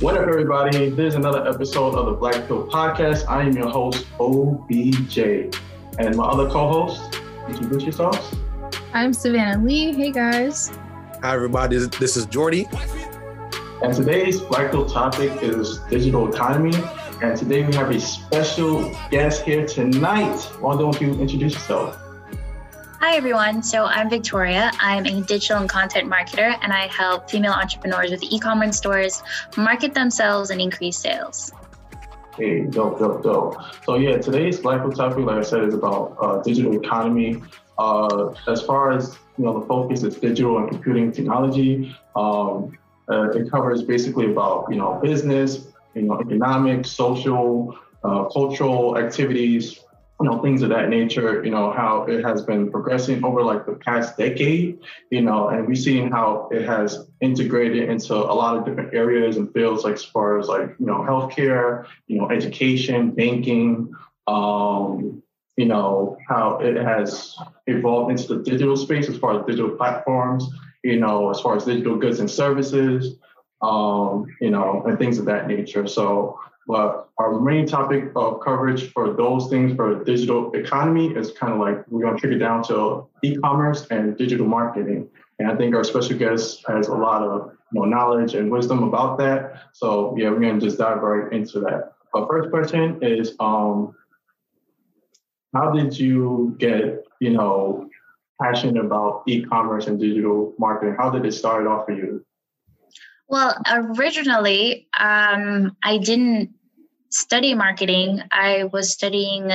What up, everybody? This is another episode of the Black Pill Podcast. I am your host, Obi Jay. And my other co host, introduce yourselves. I'm Savannah Leigh. Hey, guys. Hi, everybody. This is Jordi. And today's Black Pill topic is digital economy. And today we have a special guest here tonight. Why don't you introduce yourself? Hi, everyone. So I'm Victoria. I'm a digital and content marketer, and I help female entrepreneurs with e commerce stores market themselves and increase sales. Hey, dope, dope, dope. So, yeah, today's Black topic, like I said, is about uh, digital economy. Uh, as far as you know, the focus is digital and computing technology. Um, uh, it covers basically about you know business, you know, economic, social, uh, cultural activities, you know, things of that nature, you know, how it has been progressing over like the past decade, you know, and we've seen how it has integrated into a lot of different areas and fields, like as far as like, you know, healthcare, you know, education, banking, um, you know, how it has evolved into the digital space as far as digital platforms, you know, as far as digital goods and services, um, you know, and things of that nature. So but our main topic of coverage for those things for digital economy is kind of like we're going to trickle down to e-commerce and digital marketing. And I think our special guest has a lot of you know, knowledge and wisdom about that. So yeah, we're going to just dive right into that. But first question is, um, how did you get you know passionate about e-commerce and digital marketing? How did it start off for you? Well, originally, um, I didn't study marketing. I was studying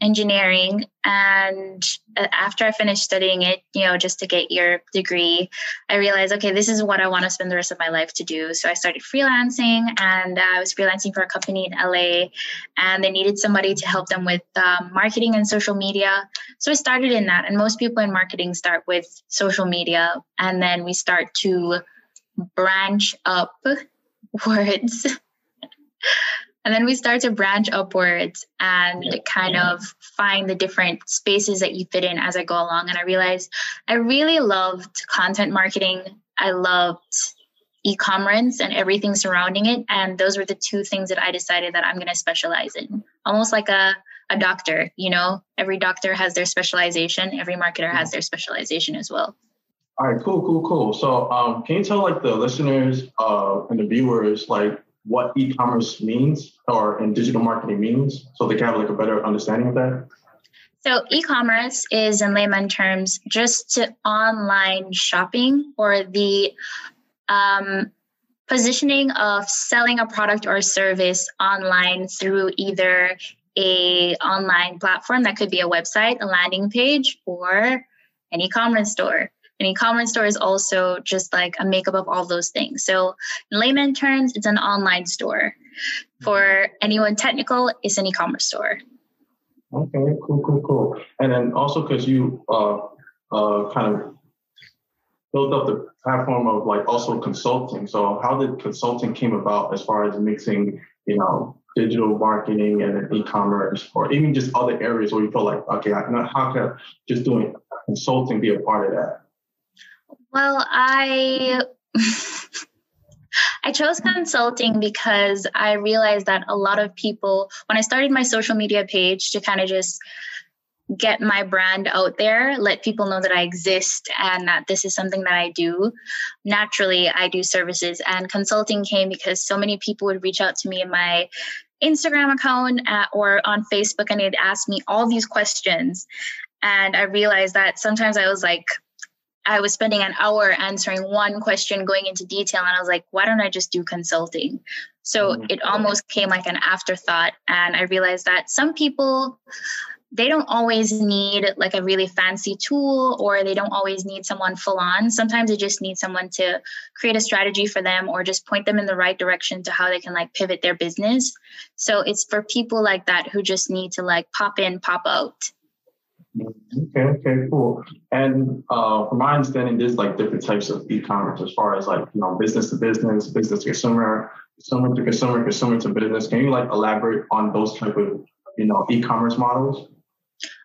engineering. And after I finished studying it, you know, just to get your degree, I realized, okay, this is what I want to spend the rest of my life to do. So I started freelancing and I was freelancing for a company in LA and they needed somebody to help them with um, marketing and social media. So I started in that. And most people in marketing start with social media and then we start to branch upwards. and then we start to branch upwards and yeah. kind yeah. of find the different spaces that you fit in as I go along. And I realized I really loved content marketing. I loved e-commerce and everything surrounding it. And those were the two things that I decided that I'm going to specialize in. Almost like a a doctor, you know, every doctor has their specialization. Every marketer has their specialization as well. All right, cool, cool, cool. So, um, can you tell like the listeners uh, and the viewers like what e-commerce means or in digital marketing means, so they can have like a better understanding of that? So, e-commerce is, in layman terms, just online shopping or the um, positioning of selling a product or service online through either a online platform that could be a website, a landing page, or an e-commerce store. An e-commerce store is also just like a makeup of all those things. So in layman terms, it's an online store. For anyone technical, it's an e-commerce store. Okay, cool, cool, cool. And then also because you uh, uh, kind of built up the platform of like also consulting. So how did consulting came about as far as mixing, you know, digital marketing and e-commerce or even just other areas where you feel like, okay, how can just doing consulting be a part of that? Well, I I chose consulting because I realized that a lot of people when I started my social media page to kind of just get my brand out there, let people know that I exist and that this is something that I do. Naturally, I do services and consulting came because so many people would reach out to me in my Instagram account uh, or on Facebook and they'd ask me all these questions. And I realized that sometimes I was like, I was spending an hour answering one question, going into detail, and I was like, why don't I just do consulting? So mm-hmm. it almost came like an afterthought. And I realized that some people, they don't always need like a really fancy tool or they don't always need someone full on. Sometimes they just need someone to create a strategy for them or just point them in the right direction to how they can like pivot their business. So it's for people like that who just need to like pop in, pop out. Okay, okay, cool. And uh, from my understanding, there's like different types of e-commerce as far as like you know business to business, business to consumer, consumer to consumer, consumer to business. Can you like elaborate on those type of you know e-commerce models?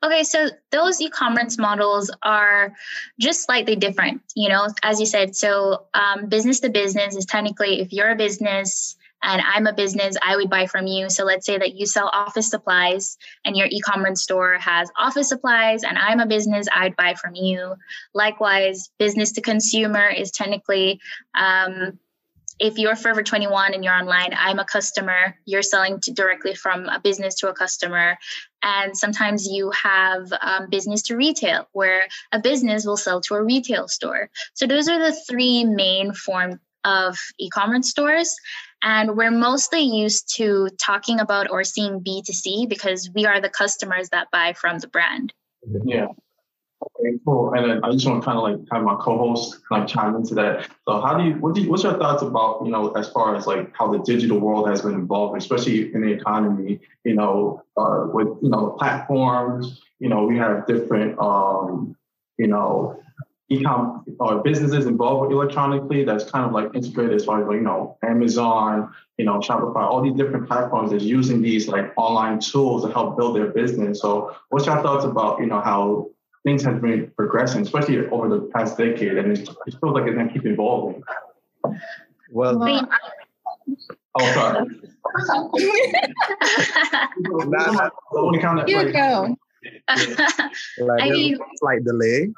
Okay, so those e-commerce models are just slightly different. You know, as you said, so um, business to business is technically if you're a business and I'm a business, I would buy from you. So let's say that you sell office supplies and your e commerce store has office supplies, and I'm a business, I'd buy from you. Likewise, business to consumer is technically, um, if you're Forever 21 and you're online, I'm a customer, you're selling to directly from a business to a customer. And sometimes you have um, business to retail, where a business will sell to a retail store. So those are the three main forms of e commerce stores. And we're mostly used to talking about or seeing B2C because we are the customers that buy from the brand. Yeah. Okay, cool. And then I just want to kind of like have my co-host like chime into that. So how do you what do you, what's your thoughts about, you know, as far as like how the digital world has been involved, especially in the economy, you know, uh, with you know the platforms, you know, we have different um, you know, e-com or businesses involved electronically that's kind of like integrated as far as like, you know, Amazon, you know, Shopify, all these different platforms that's using these like online tools to help build their business. So what's your thoughts about, you know, how things have been progressing, especially over the past decade, and it, it feels like it's going to keep evolving. Well, well oh, sorry. you go. like, I mean, slight delay.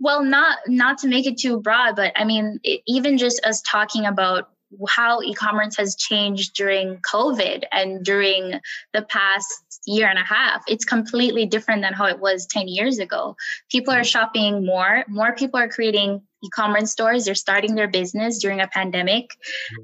Well, not not to make it too broad, but I mean, it, even just us talking about how e-commerce has changed during COVID and during the past year and a half it's completely different than how it was 10 years ago. People are shopping more more people are creating e-commerce stores they're starting their business during a pandemic.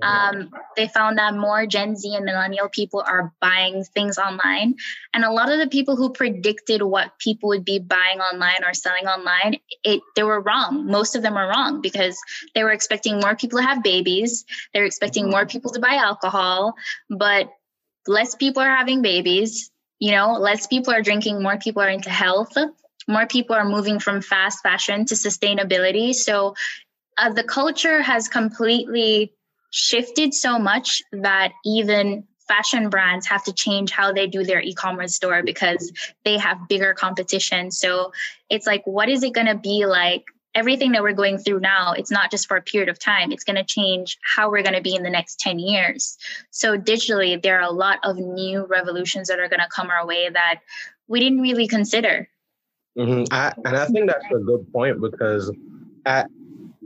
Um, they found that more gen z and millennial people are buying things online. And a lot of the people who predicted what people would be buying online or selling online it they were wrong. Most of them were wrong because they were expecting more people to have babies they were expecting more people to buy alcohol but less people are having babies you know less people are drinking more people are into health more people are moving from fast fashion to sustainability. So uh, the culture has completely shifted so much that even fashion brands have to change how they do their e-commerce store because they have bigger competition. So it's like what is it going to be like everything that we're going through now, it's not just for a period of time. It's going to change how we're going to be in the next 10 years. So, digitally, there are a lot of new revolutions that are going to come our way that we didn't really consider. Mm-hmm. I, and I think that's a good point because at,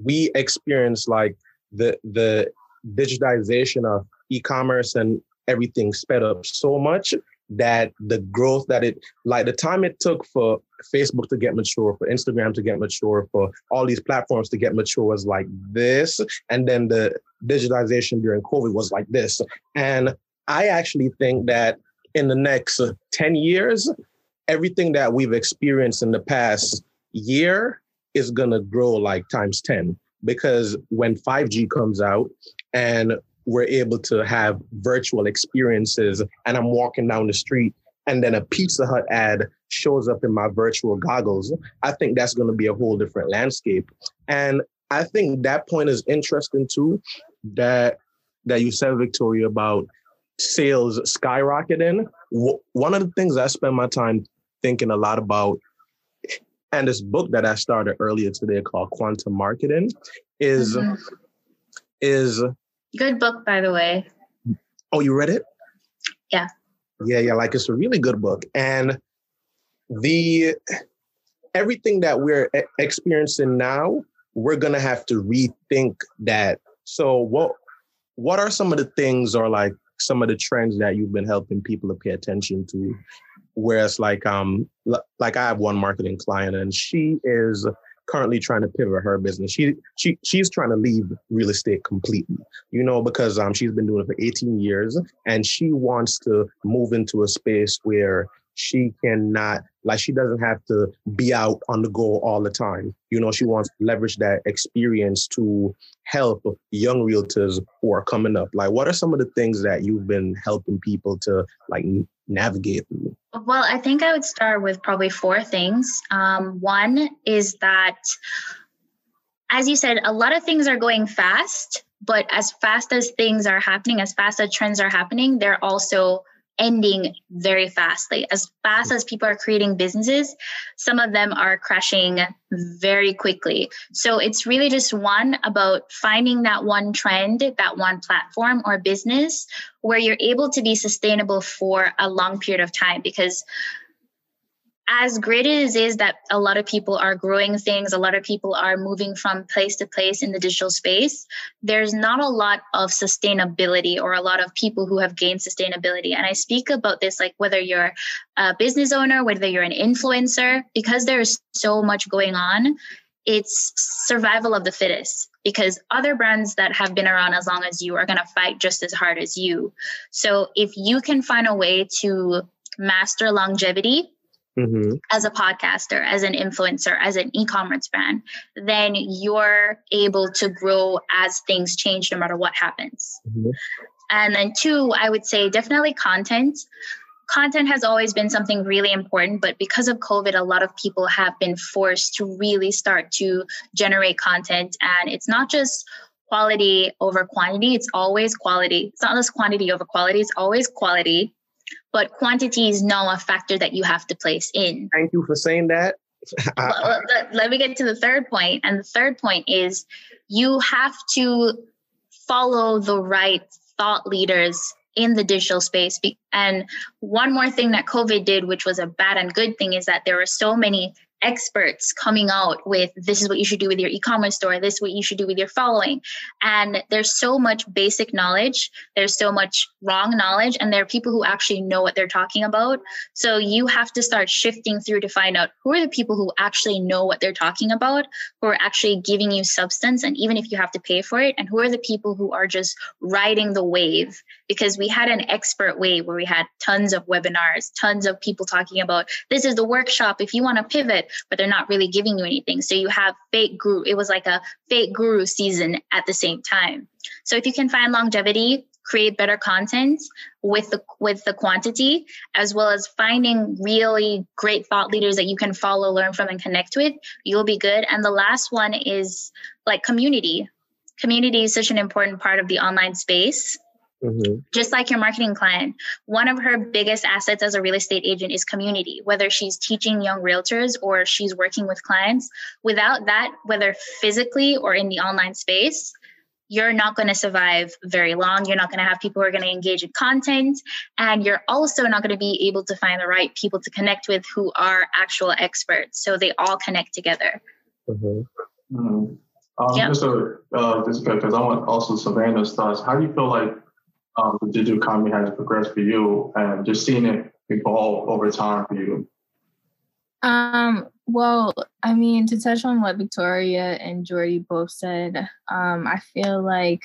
we experience like the the digitization of e-commerce and everything sped up so much that the growth that it like the time it took for Facebook to get mature, for Instagram to get mature, for all these platforms to get mature was like this. And then the digitization during COVID was like this. And I actually think that in the next 10 years, everything that we've experienced in the past year is going to grow like times 10 because when 5G comes out and we're able to have virtual experiences and I'm walking down the street and then a Pizza Hut ad shows up in my virtual goggles, I think that's going to be a whole different landscape. And I think that point is interesting too, that that you said, Victoria, about sales skyrocketing. One of the things I spend my time thinking a lot about, and this book that I started earlier today called Quantum Marketing, is mm-hmm. is Good book, by the way. Oh, you read it? Yeah. Yeah, yeah. Like it's a really good book. And the everything that we're experiencing now, we're gonna have to rethink that. So what what are some of the things or like some of the trends that you've been helping people to pay attention to? Whereas like um like I have one marketing client and she is currently trying to pivot her business. She she she's trying to leave real estate completely, you know, because um she's been doing it for 18 years and she wants to move into a space where she cannot like she doesn't have to be out on the go all the time. You know she wants to leverage that experience to help young realtors who are coming up. Like what are some of the things that you've been helping people to like navigate through? Well i think i would start with probably four things. Um, one is that as you said a lot of things are going fast but as fast as things are happening as fast as trends are happening they're also ending very fastly. As fast as people are creating businesses, some of them are crashing very quickly. So it's really just one about finding that one trend, that one platform or business where you're able to be sustainable for a long period of time because as great as it is that a lot of people are growing things, a lot of people are moving from place to place in the digital space, there's not a lot of sustainability or a lot of people who have gained sustainability. And I speak about this like whether you're a business owner, whether you're an influencer, because there's so much going on, it's survival of the fittest because other brands that have been around as long as you are going to fight just as hard as you. So if you can find a way to master longevity, mm-hmm. as a podcaster, as an influencer, as an e commerce brand, then you're able to grow as things change no matter what happens. Mm-hmm. And then, two, I would say definitely content. Content has always been something really important, but because of COVID, a lot of people have been forced to really start to generate content. And it's not just quality over quantity, it's always quality. It's not just quantity over quality, it's always quality but quantity is now a factor that you have to place in. Thank you for saying that. well, let, let me get to the third point. And the third point is you have to follow the right thought leaders in the digital space. And one more thing that COVID did, which was a bad and good thing, is that there were so many experts coming out with this is what you should do with your e-commerce store. This is what you should do with your following. And there's so much basic knowledge there's so much wrong knowledge and there are people who actually know what they're talking about. So you have to start shifting through to find out who are the people who actually know what they're talking about who are actually giving you substance and even if you have to pay for it and who are the people who are just riding the wave. Because we had an expert wave where we had tons of webinars tons of people talking about this is the workshop. If you want to pivot but they're not really giving you anything. So you have fake guru. It was like a fake guru season at the same time. So if you can find longevity, create better content with the with the quantity as well as finding really great thought leaders that you can follow learn from and connect with you'll be good and the last one is like community community is such an important part of the online space Mm-hmm. Just like your marketing client, one of her biggest assets as a real estate agent is community, whether she's teaching young realtors or she's working with clients. Without that, whether physically or in the online space, you're not going to survive very long. You're not going to have people who are going to engage in content. And you're also not going to be able to find the right people to connect with who are actual experts. So they all connect together. Mm-hmm. Mm-hmm. Um, yep. Just, a, uh, just because I want also Savannah's thoughts. How do you feel like um, the digital economy has progressed for you and just seeing it evolve over time for you? Um, well, I mean, to touch on what Victoria and Jordi both said, um, I feel like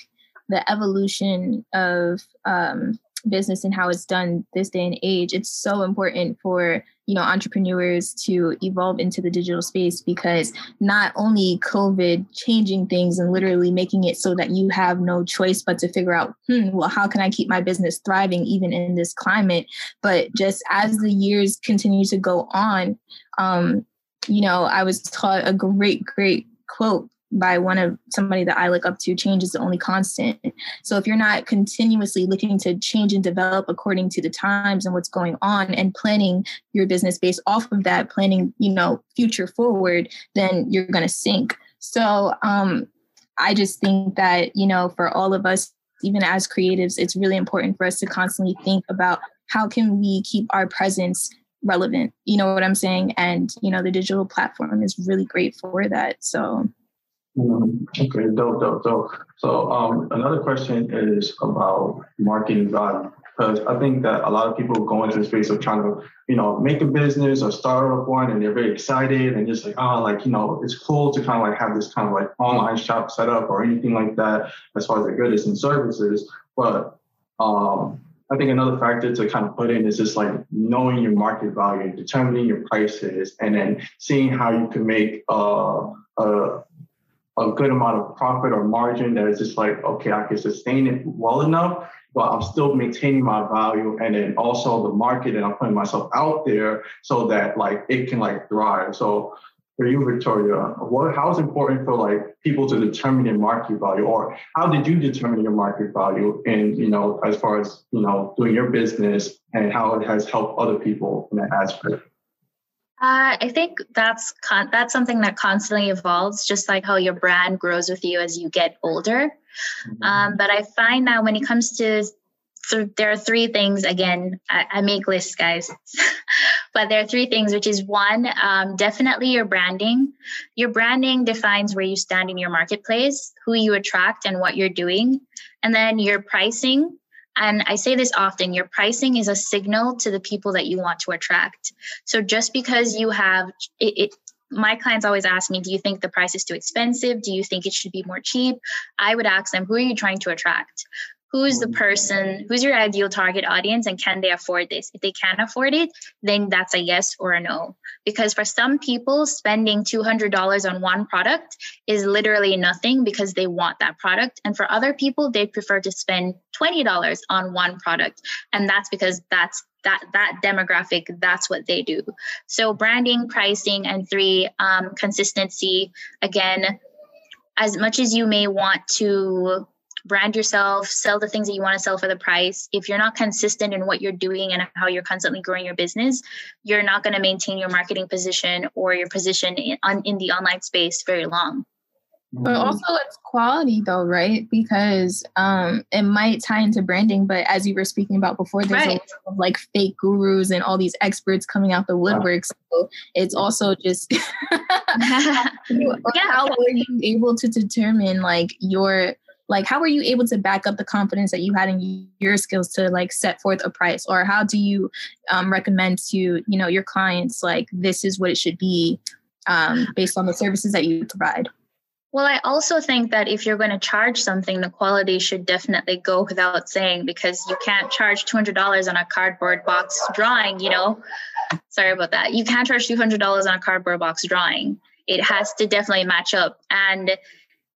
the evolution of um, business and how it's done this day and age, it's so important for you know entrepreneurs to evolve into the digital space because not only covid changing things and literally making it so that you have no choice but to figure out hmm well how can i keep my business thriving even in this climate? But just as the years continue to go on um you know i was taught a great great quote by one of somebody that I look up to, change is the only constant. So if you're not continuously looking to change and develop according to the times and what's going on and planning your business based off of that, planning, you know, future forward, then you're going to sink. So um, I just think that, you know, for all of us, even as creatives, it's really important for us to constantly think about how can we keep our presence relevant you know what i'm saying and you know the digital platform is really great for that so okay, dope, dope, dope. So um, another question is about marketing value because I think that a lot of people go into the space of trying to, you know, make a business or start up one, and they're very excited and just like, oh, like you know, it's cool to kind of like have this kind of like online shop set up or anything like that as far as the goods and services. But um, I think another factor to kind of put in is just like knowing your market value, determining your prices, and then seeing how you can make uh, a a good amount of profit or margin that is just like, okay, I can sustain it well enough, but I'm still maintaining my value. And then also the market and I'm putting myself out there so that like it can like thrive. So for you, Victoria, what how is important for like people to determine their market value, or how did you determine your market value, and you know, as far as you know, doing your business and how it has helped other people in that aspect? Uh, I think that's con- that's something that constantly evolves, just like how your brand grows with you as you get older. Mm-hmm. Um, but I find that when it comes to th- there are three things again I, I make lists guys but there are three things which is one um, definitely your branding your branding defines where you stand in your marketplace who you attract and what you're doing and then your pricing and I say this often your pricing is a signal to the people that you want to attract. So just because you have it, it, my clients always ask me, Do you think the price is too expensive? Do you think it should be more cheap? I would ask them, Who are you trying to attract? Who's the person who's your ideal target audience and can they afford this? If they can't afford it then that's a yes or a no. Because for some people spending $200 on one product is literally nothing because they want that product. And for other people they prefer to spend $20 on one product. And that's because that's that that demographic that's what they do. So branding pricing and three um, consistency again as much as you may want to brand yourself, sell the things that you want to sell for the price. If you're not consistent in what you're doing and how you're constantly growing your business, you're not going to maintain your marketing position or your position in, on, in the online space very long. But mm-hmm. also it's quality though, right? Because um it might tie into branding, but as you were speaking about before, there's right. a lot of like fake gurus and all these experts coming out the woodwork. So it's also just yeah. how are you able to determine like your like how were you able to back up the confidence that you had in your skills to like set forth a price or how do you um, recommend to you know your clients like this is what it should be um, based on the services that you provide well, I also think that if you're going to charge something, the quality should definitely go without saying because you can't charge $200 on a cardboard box drawing, you know. Sorry about that. You can't charge $200 on a cardboard box drawing. It has to definitely match up. And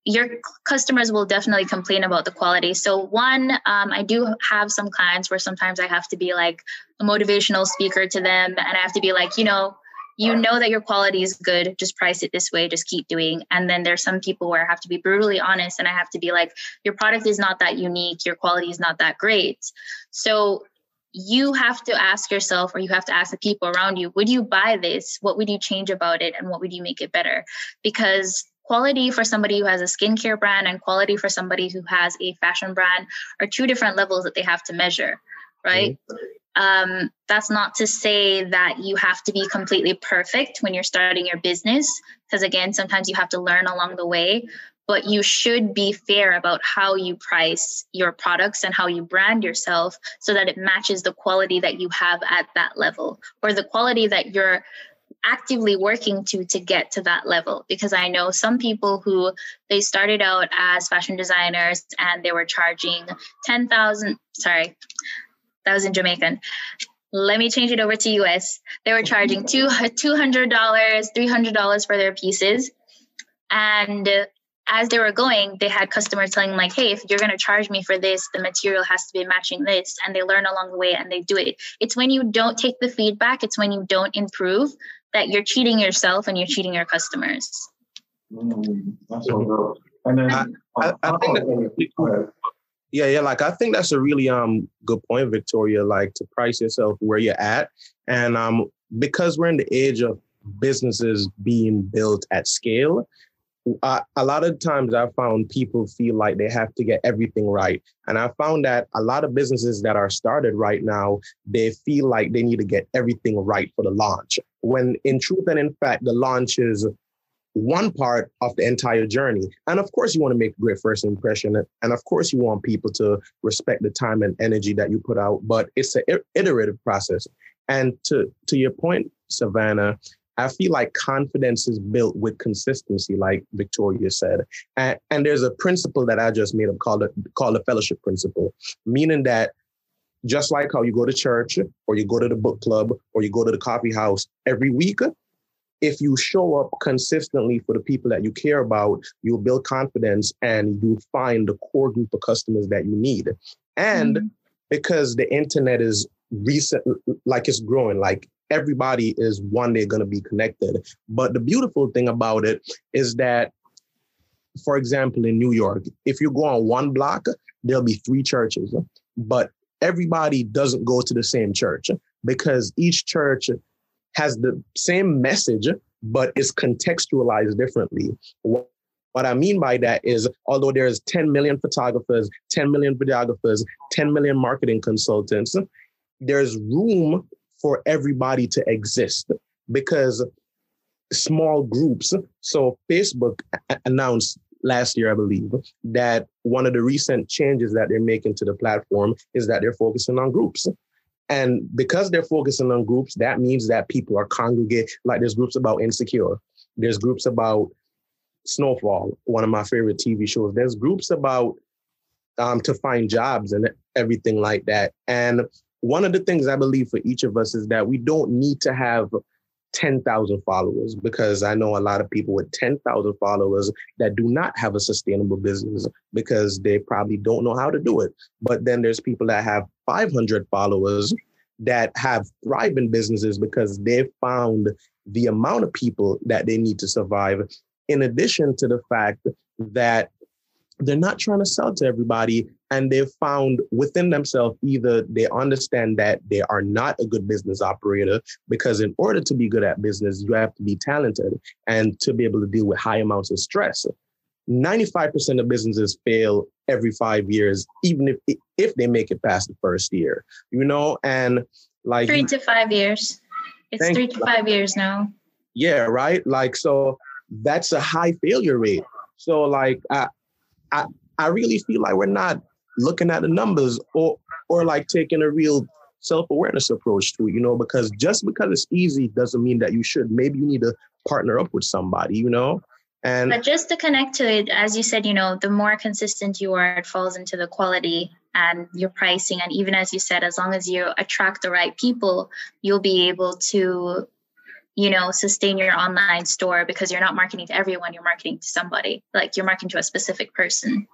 your customers will definitely complain about the quality. So, one, um, I do have some clients where sometimes I have to be like a motivational speaker to them, and I have to be like, you know, you know that your quality is good, just price it this way, just keep doing. And then there's some people where I have to be brutally honest and I have to be like, your product is not that unique, your quality is not that great. So, you have to ask yourself or you have to ask the people around you would you buy this what would you change about it and what would you make it better because quality for somebody who has a skincare brand and quality for somebody who has a fashion brand are two different levels that they have to measure, right? Mm-hmm. Um, that's not to say that you have to be completely perfect when you're starting your business, because again, sometimes you have to learn along the way. But you should be fair about how you price your products and how you brand yourself so that it matches the quality that you have at that level or the quality that you're actively working to to get to that level. Because i know some people who they started out as fashion designers and they were charging 10,000 sorry that was in jamaican. Let me change it over to us they were charging two, $200 $300 for their pieces. And as they were going, they had customers telling them like, "Hey, if you're going to charge me for this, the material has to be matching this," and they learn along the way and they do it. It's when you don't take the feedback, it's when you don't improve that you're cheating yourself and you're cheating your customers. Mm, that's so good. And then I, I, I think that, yeah, yeah, like I think that's a really um good point, Victoria. Like to price yourself where you're at, and um because we're in the age of businesses being built at scale, uh, a lot of times I found people feel like they have to get everything right. And I found that a lot of businesses that are started right now, they feel like they need to get everything right for the launch. When in truth and in fact, the launch is one part of the entire journey. And of course, you want to make a great first impression. And of course, you want people to respect the time and energy that you put out, but it's an iterative process. And to, to your point, Savannah, I feel like confidence is built with consistency, like Victoria said. And, and there's a principle that I just made up called the, called the fellowship principle, meaning that just like how you go to church or you go to the book club or you go to the coffee house every week, if you show up consistently for the people that you care about, you'll build confidence and you find the core group of customers that you need. And mm-hmm. because the internet is recent, like it's growing, like everybody is one day going to be connected. But the beautiful thing about it is that, for example, in New York, if you go on one block, there'll be three churches, but everybody doesn't go to the same church because each church has the same message, but is contextualized differently. What I mean by that is, although there's 10 million photographers, 10 million videographers, 10 million marketing consultants, there's room for everybody to exist because small groups. So Facebook announced last year, I believe, that one of the recent changes that they're making to the platform is that they're focusing on groups. And because they're focusing on groups, that means that people are congregate. Like there's groups about insecure, there's groups about Snowfall, one of my favorite TV shows. There's groups about um, to find jobs and everything like that. And one of the things I believe for each of us is that we don't need to have 10,000 followers because I know a lot of people with 10,000 followers that do not have a sustainable business because they probably don't know how to do it. But then there's people that have 500 followers that have thriving businesses because they've found the amount of people that they need to survive in addition to the fact that they're not trying to sell to everybody and they've found within themselves either they understand that they are not a good business operator because in order to be good at business you have to be talented and to be able to deal with high amounts of stress. 95% of businesses fail every 5 years even if if they make it past the first year you know? And like 3 to 5 years. It's 3 to 5 years now. Yeah right? Like so that's a high failure rate. So like I I I really feel like we're not looking at the numbers or or like taking a real self-awareness approach to it, you know, because just because it's easy doesn't mean that you should. Maybe you need to partner up with somebody, you know? And but just to connect to it, as you said, you know, the more consistent you are, it falls into the quality and your pricing. And even as you said, as long as you attract the right people, you'll be able to you know sustain your online store because you're not marketing to everyone you're marketing to somebody like you're marketing to a specific person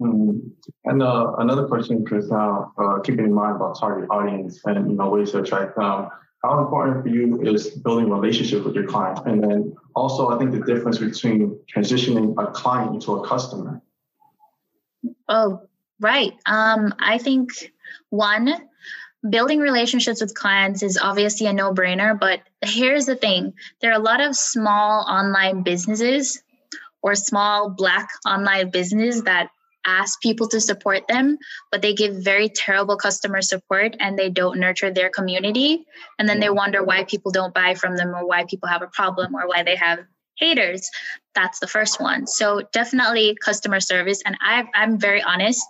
mm-hmm. and uh, another question chris now uh, keeping in mind about target audience and you know ways to attract them how important for you is building relationship with your client? And then also i think the difference between transitioning a client into a customer. Oh right. Um, i think one building relationships with clients is obviously a no brainer, but here's the thing. There are a lot of small online businesses or small black online business that ask people to support them, but they give very terrible customer support and they don't nurture their community. And then they wonder why people don't buy from them or why people have a problem or why they have haters. That's the first one. So definitely customer service. And I, I'm very honest.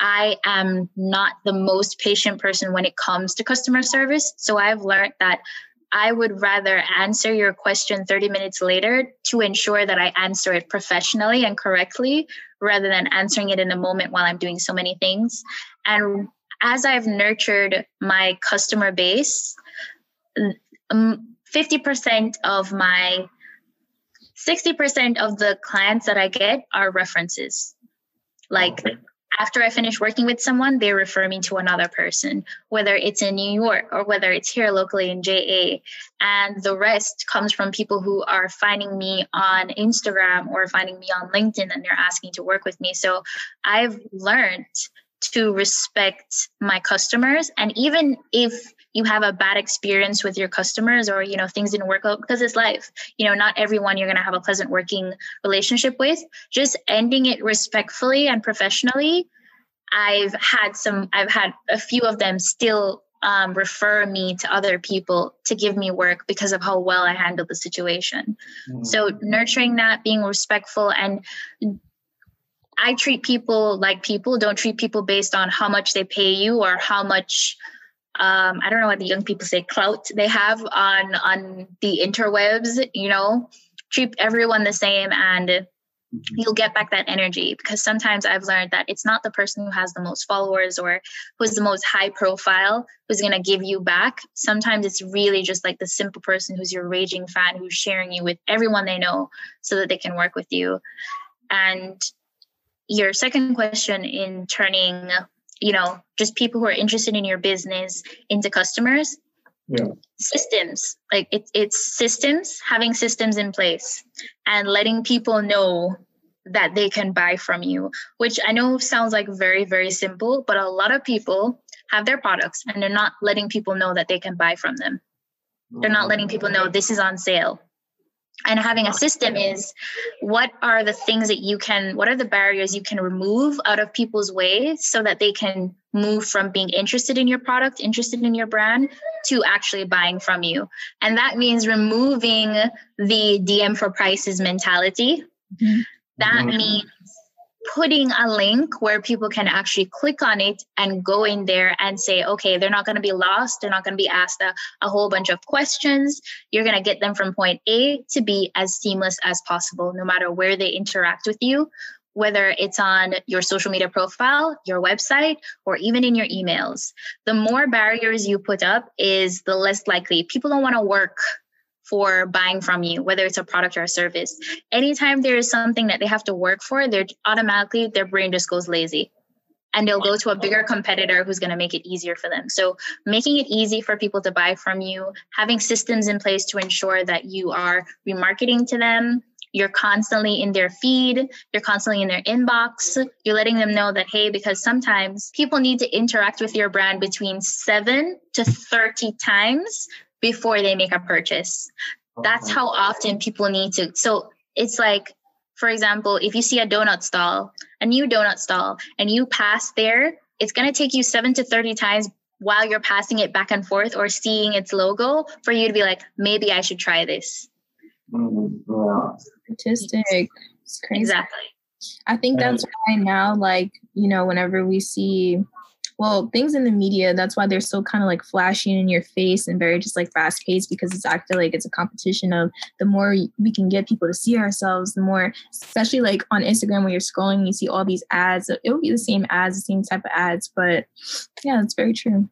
I am not the most patient person when it comes to customer service. So I've learned that I would rather answer your question 30 minutes later to ensure that I answer it professionally and correctly rather than answering it in a moment while I'm doing so many things. And as I've nurtured my customer base, mm, mm, 50% of my 60% of the clients that I get are references. Like after I finish working with someone, they refer me to another person, whether it's in New York or whether it's here locally in JA. And the rest comes from people who are finding me on Instagram or finding me on LinkedIn and they're asking to work with me. So I've learned to respect my customers. And even if you have a bad experience with your customers or you know things didn't work out because it's life you know not everyone you're going to have a pleasant working relationship with just ending it respectfully and professionally i've had some i've had a few of them still um, refer me to other people to give me work because of how well i handled the situation mm-hmm. so nurturing that being respectful and I treat people like people. Don't treat people based on how much they pay you or how much um, I don't know what the young people say clout they have on on the interwebs. You know, treat everyone the same and mm-hmm. you'll get back that energy because sometimes I've learned that it's not the person who has the most followers or who's the most high profile who's going to give you back. Sometimes it's really just like the simple person who's your raging fan who's sharing you with everyone they know so that they can work with you. And your second question in turning you know just people who are interested in your business into customers Yeah. Systems, like it's it's systems, having systems in place and letting people know that they can buy from you, which I know sounds like very, very simple, but a lot of people have their products and they're not letting people know that they can buy from them. They're not letting people know this is on sale. And having a system is what are the things that you can, what are the barriers you can remove out of people's way so that they can move from being interested in your product, interested in your brand, to actually buying from you. And that means removing the DM for prices mentality. Mm-hmm. That mm-hmm. means putting a link where people can actually click on it and go in there and say, okay, they're not going to be lost. They're not going to be asked a, a, whole bunch of questions. You're going to get them from point A to B as seamless as possible, no matter where they interact with you, whether it's on your social media profile, your website, or even in your emails. The more barriers you put up is the less likely people don't want to work for buying from you, whether it's a product or a service. Anytime there is something that they have to work for, they're automatically their brain just goes lazy. And they'll go to a bigger competitor who's going to make it easier for them. So, making it easy for people to buy from you, having systems in place to ensure that you are remarketing to them, you're constantly in their feed, you're constantly in their inbox, you're letting them know that, hey, because sometimes people need to interact with your brand between seven to 30 times before they make a purchase. That's uh-huh. how often people need to. So it's like, for example, if you see a donut stall, a new donut stall, and you pass there, it's going to take you seven to 30 times while you're passing it back and forth or seeing its logo for you to be like, maybe I should try this. Mm-hmm. Statistic. It's crazy. Exactly. I think that's why now, like, you know, whenever we see well things in the media that's why they're so kind of like flashy in your face and very just like fast paced because it's feel like it's a competition of the more we can get people to see ourselves the more especially like on Instagram when you're scrolling you see all these ads it will be the same ads the same type of ads but yeah it's very true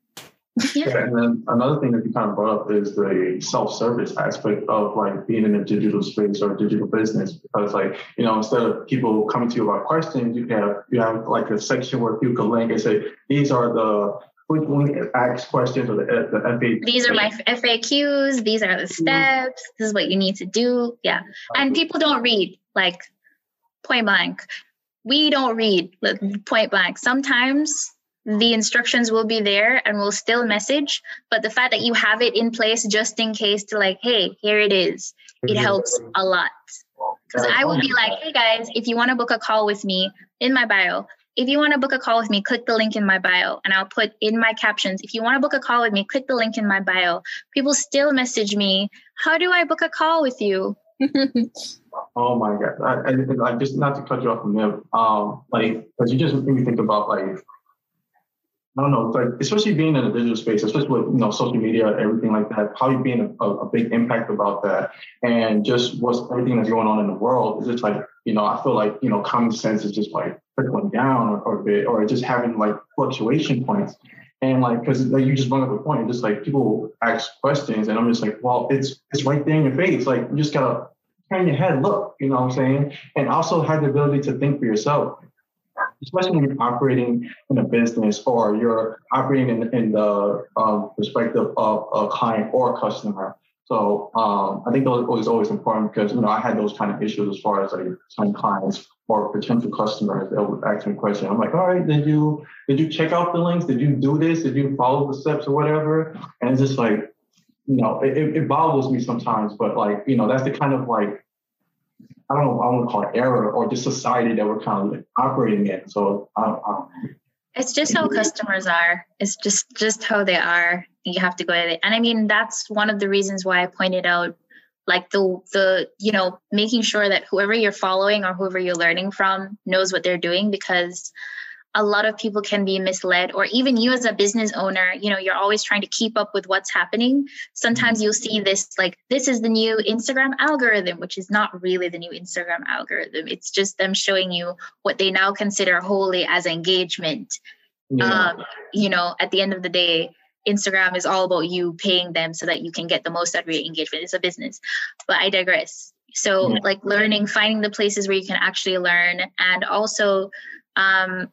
yeah. and then another thing that you kind of brought up is the self-service aspect of like being in a digital space or a digital business because like you know instead of people coming to you about questions you have you have like a section where people can link and say these are the frequently asked questions or the, the FAQs. These are my FAQs. These are the mm-hmm. steps. This is what you need to do. Yeah. And people don't read like point blank. We don't read point blank. Sometimes the instructions will be there and will still message but the fact that you have it in place just in case to like hey here it is. It helps a lot. Because i will be like hey guys if you want to book a call with me in my bio if you want to book a call with me click the link in my bio and i'll put in my captions. If you want to book a call with me click the link in my bio. People still message me how do i book a call with you? Oh my god. I, I, I, just not to cut you off from there um like because you just made me think about like I don't know, like especially being in a digital space, especially with you know social media, everything like that. You being a, a, big impact about that, and just what's everything that's going on in the world is just like you know I feel like you know common sense is just like trickling down or, or a bit, or just having like fluctuation points. And like, because like you just brought up a point, just like people ask questions, and I'm just like, well, it's it's right there in your face. Like you just gotta turn your head, look, you know what I'm saying, and also have the ability to think for yourself especially when you're operating in a business or you're operating in, in the um, perspective of a client or a customer. So um, I think that was always important because you know I had those kind of issues as far as like some clients or potential customers that would ask me questions. I'm like, all right, did you did you check out the links? Did you do this? Did you follow the steps or whatever? And it's just like, you know, it, it boggles me sometimes, but like, you know, that's the kind of like I don't know, I want to call it error or just society that we're kind of operating in. So I don't, I don't it's just how customers are. It's just just how they are. You have to go at it. And I mean, that's one of the reasons why I pointed out like the the you know making sure that whoever you're following or whoever you're learning from knows what they're doing because a lot of people can be misled or even you as a business owner you know you're always trying to keep up with what's happening. Sometimes you'll see this like this is the new instagram algorithm which is not really the new instagram algorithm. It's just them showing you what they now consider wholly as engagement. Yeah. um, you know at the end of the day instagram is all about you paying them so that you can get the most out of your engagement it's a business. But i digress. So yeah. like learning finding the places where you can actually learn and also um,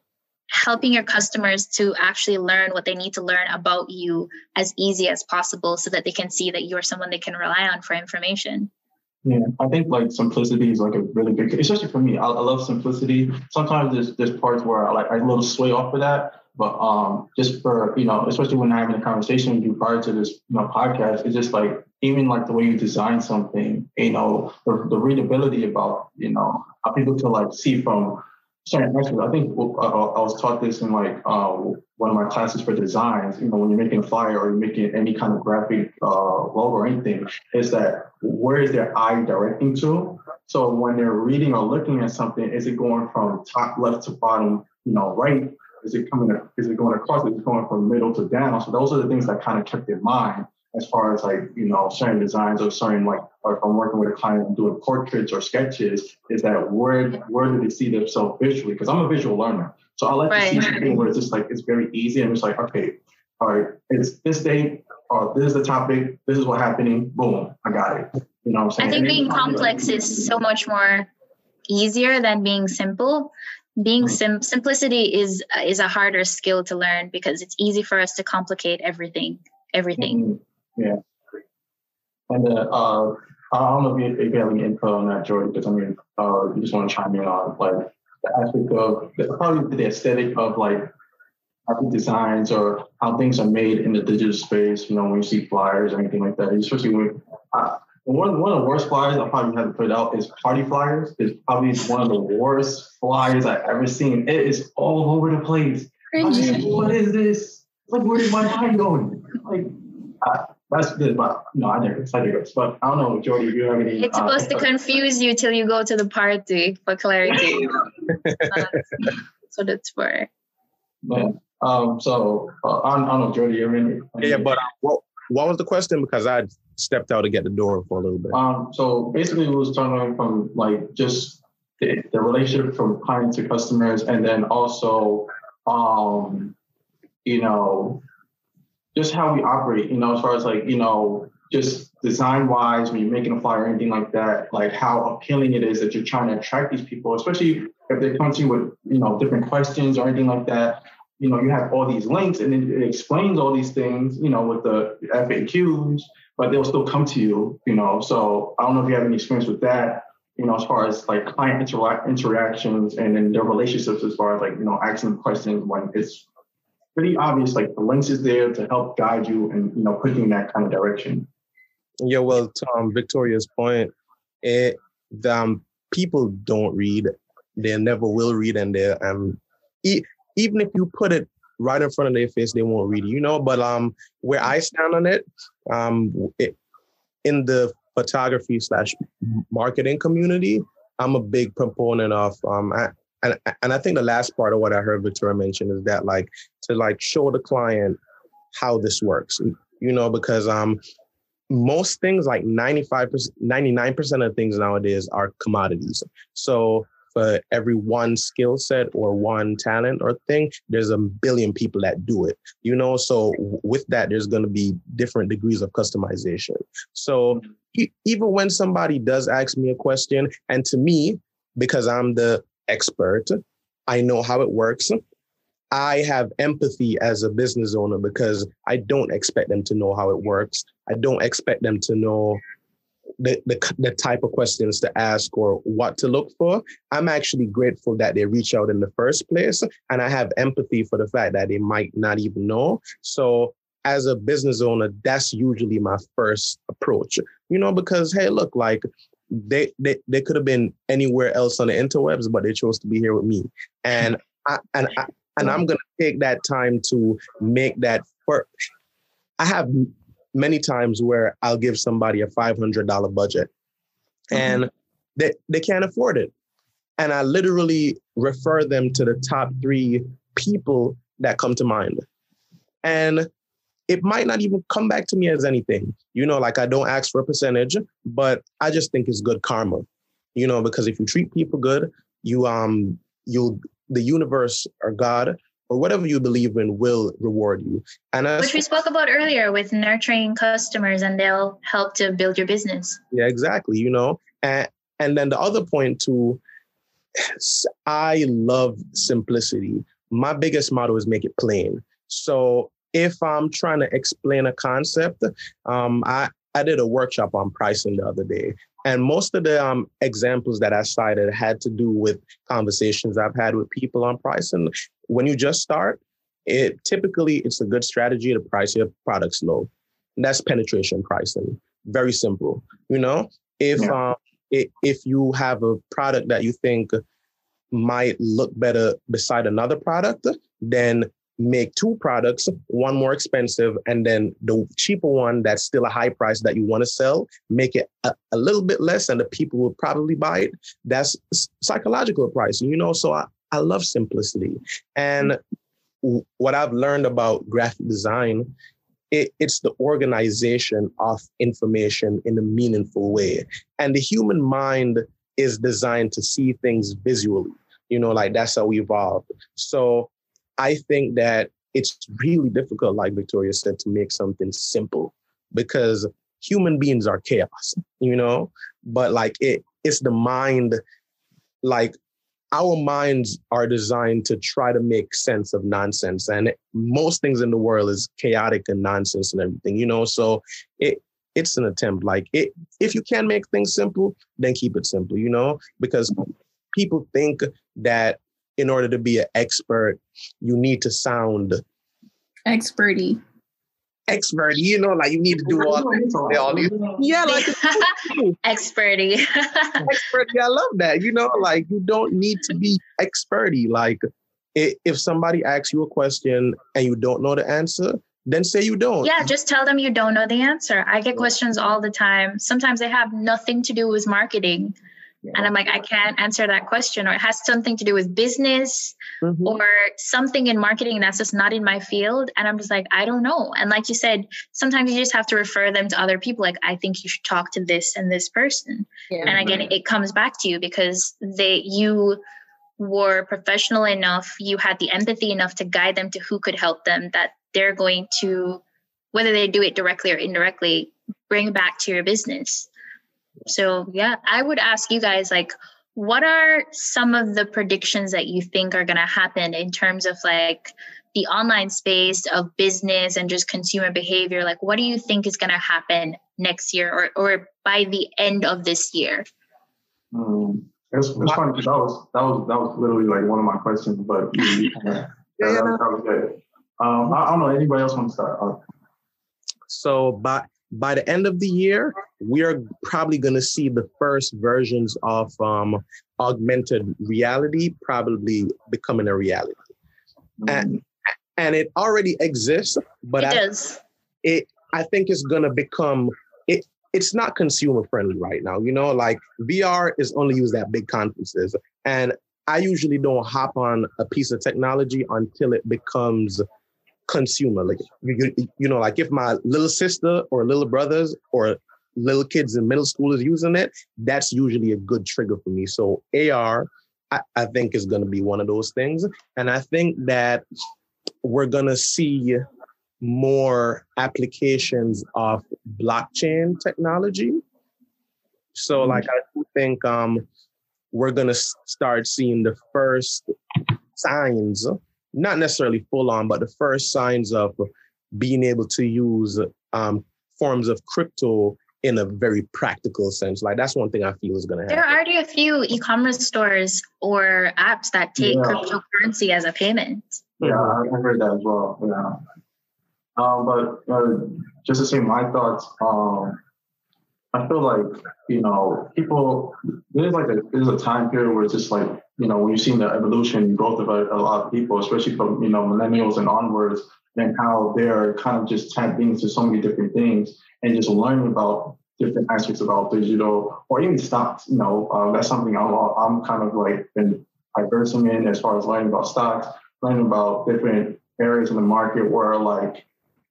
helping your customers to actually learn what they need to learn about you as easy as possible so that they can see that you're someone they can rely on for information. Yeah, I think like simplicity is like a really big, especially for me. I, I love simplicity. Sometimes there's there's parts where I like I a little sway off of that, but um, just for you know, especially when I'm having a conversation with you prior to this you know podcast, it's just like even like the way you design something, you know, the, the readability about you know how people can like see from certain aspects. I think uh, I was taught this in like uh, one of my classes for designs. You know, when you're making a flyer or you're making any kind of graphic uh, logo or anything, is that where is their eye directing to? So when they're reading or looking at something, is it going from top left to bottom, you know, right? Is it coming? Is it going across? Is it going from middle to down? So those are the things that kind of kept in mind as far as like you know certain designs or certain like or if I'm working with a client and doing portraits or sketches, is that where where do they see themselves visually? Because I'm a visual learner, so I like right. to see something where it's just like it's very easy and it's like okay, all right, it's this day, or this is the topic, this is what happening, boom, I got it. You know what I'm saying? I think being complex like, is so much more easier than being simple being mm-hmm. sim- simplicity is is a harder skill to learn because it's easy for us to complicate everything everything mm-hmm. Yeah and uh, uh, I don't know if you, if you have any info on that, Jordan, because I mean, uh, you just want to chime in on like the aspect of the, probably the aesthetic of like graphic designs or how things are made in the digital space. You know, when you see flyers or anything like that, especially when uh, one one of the worst flyers I probably have to put out is party flyers. It's probably one of the worst flyers I've ever seen. It is all over the place. Like, what is this? Like, where is my mind going? Like, that's good, but no, I never decided it. But I don't know, Jordy, if you have any. It's supposed uh, to confuse you till you go to the party for clarity. so that's for. Yeah. Um. So uh, I, don't, I don't know, Jordy, you have any? Yeah, but uh, what what was the question? Because I stepped out to get the door for a little bit. Um. So basically, it was talking from like just the, the relationship from client to customers, and then also, um, you know just how we operate, you know, as far as like, you know, just design wise, when you're making a flyer or anything like that, like how appealing it is that you're trying to attract these people, especially if they come to you with, you know, different questions or anything like that. You know, you have all these links and it, it explains all these things, you know, with the FAQs, but they'll still come to you, you know. So I don't know if you have any experience with that, you know, as far as like client interact interactions and then their relationships as far as like, you know, asking questions when it's pretty obvious like the links is there to help guide you and you know put you in that kind of direction. Yeah well to um, victoria's point it the, um, people don't read. They never will read and they um e- even if you put it right in front of their face they won't read you know? But um where i stand on it um it, in the photography slash marketing community i'm a big proponent of um I, and and I think the last part of what I heard Victoria mention is that like to like show the client how this works, you know, because um most things like 95%, 99% of things nowadays are commodities. So for every one skill set or one talent or thing, there's a billion people that do it, you know? So with that, there's going to be different degrees of customization. So even when somebody does ask me a question, and to me, because I'm the expert. I know how it works. I have empathy as a business owner because I don't expect them to know how it works. I don't expect them to know the, the, the type of questions to ask or what to look for. I'm actually grateful that they reach out in the first place. And I have empathy for the fact that they might not even know. So as a business owner, that's usually my first approach, you know, because hey, look, like they they, they could have been anywhere else on the interwebs, but they chose to be here with me. And I, and I, and I'm gonna take that time to make that for. I have many times where I'll give somebody a five hundred dollar budget, mm-hmm. and they they can't afford it, and I literally refer them to the top three people that come to mind, and it might not even come back to me as anything. You know, like I don't ask for a percentage, but I just think it's good karma. You know, because if you treat people good, you um you the universe or God or whatever you believe in will reward you. And as, which we spoke about earlier with nurturing customers and they'll help to build your business. Yeah, exactly. You know, and and then the other point too, I love simplicity my biggest motto is make it plain. So if I'm trying to explain a concept, um, I, I did a workshop on pricing the other day. And most of the um, examples that I cited had to do with conversations I've had with people on pricing. When you just start, it typically it's a good strategy to price your products low. And that's penetration pricing. Very simple. You know, if yeah. um, if you have a product that you think might look better beside another product, then make two products, one more expensive, and then the cheaper one that's still a high price that you want to sell, make it a, a, little bit less, and the people will probably buy it. That's psychological pricing, you know. So I, I love simplicity. And what I've learned about graphic design, it, it's the organization of information in a meaningful way. And the human mind is designed to see things visually. You know, like that's how we evolved. So I think that it's really difficult, like Victoria said, to make something simple because human beings are chaos, you know? But like it, it's the mind, like our minds are designed to try to make sense of nonsense. And most things in the world is chaotic and nonsense and everything, you know? So it, it's an attempt. Like it, if you can make things simple, then keep it simple, you know, because people think that in order to be an expert, you need to sound experty. Expert, you know, like you need to do all, all these, yeah, like experty. experty, I love that. You know, like you don't need to be experty. Like if somebody asks you a question and you don't know the answer, then say you don't. Yeah, just tell them you don't know the answer. I get questions all the time. Sometimes they have nothing to do with marketing. Yeah. And I'm like, I can't answer that question, or it has something to do with business mm-hmm. or something in marketing that's just not in my field. And I'm just like, I don't know. And like you said, sometimes you just have to refer them to other people. Like, I think you should talk to this and this person. Yeah. And again, it comes back to you because they, you, were professional enough, you had the empathy enough to guide them to who could help them, that they're going to, whether they do it directly or indirectly, bring back to your business. So, yeah, I would ask you guys like, what are some of the predictions that you think are going to happen in terms of like the online space of business and just consumer behavior? Like, what do you think is going to happen next year or, or by the end of this year? Um, it's, it's funny because that was that was that was literally like one of my questions, but yeah, yeah, yeah, that, that was good. Um, I, I, don't know. Anybody else want to start? Uh, so, by by the end of the year, we are probably going to see the first versions of um, augmented reality probably becoming a reality. Mm-hmm. And, and it already exists, but it I, does. It, I think it's going to become, it, it's not consumer friendly right now. You know, like VR is only used at big conferences. And I usually don't hop on a piece of technology until it becomes consumer. Like you, you know, like if my little sister or little brothers or little kids in middle school is using it, that's usually a good trigger for me. So AR, I, I think is going to be one of those things, and I think that we're going to see more applications of blockchain technology. So, mm-hmm. like, I think um, we're going to start seeing the first signs not necessarily full on, but the first signs of being able to use um, forms of crypto in a very practical sense. Like that's one thing I feel is going to happen. There are already a few e-commerce stores or apps that take yeah. cryptocurrency as a payment. Yeah, I heard that as well. Yeah. Um, but uh, just to say my thoughts, um, I feel like you know people. There's like a there's a time period where it's just like you know, you've seen the evolution growth of a, a, lot of people, especially from, you know, millennials and onwards, and how they're kind of just tapping into so many different things and just learning about different aspects about digital or even stocks, you know, uh, that's something I'm, I'm kind of like been diversing in as far as learning about stocks, learning about different areas in the market where like,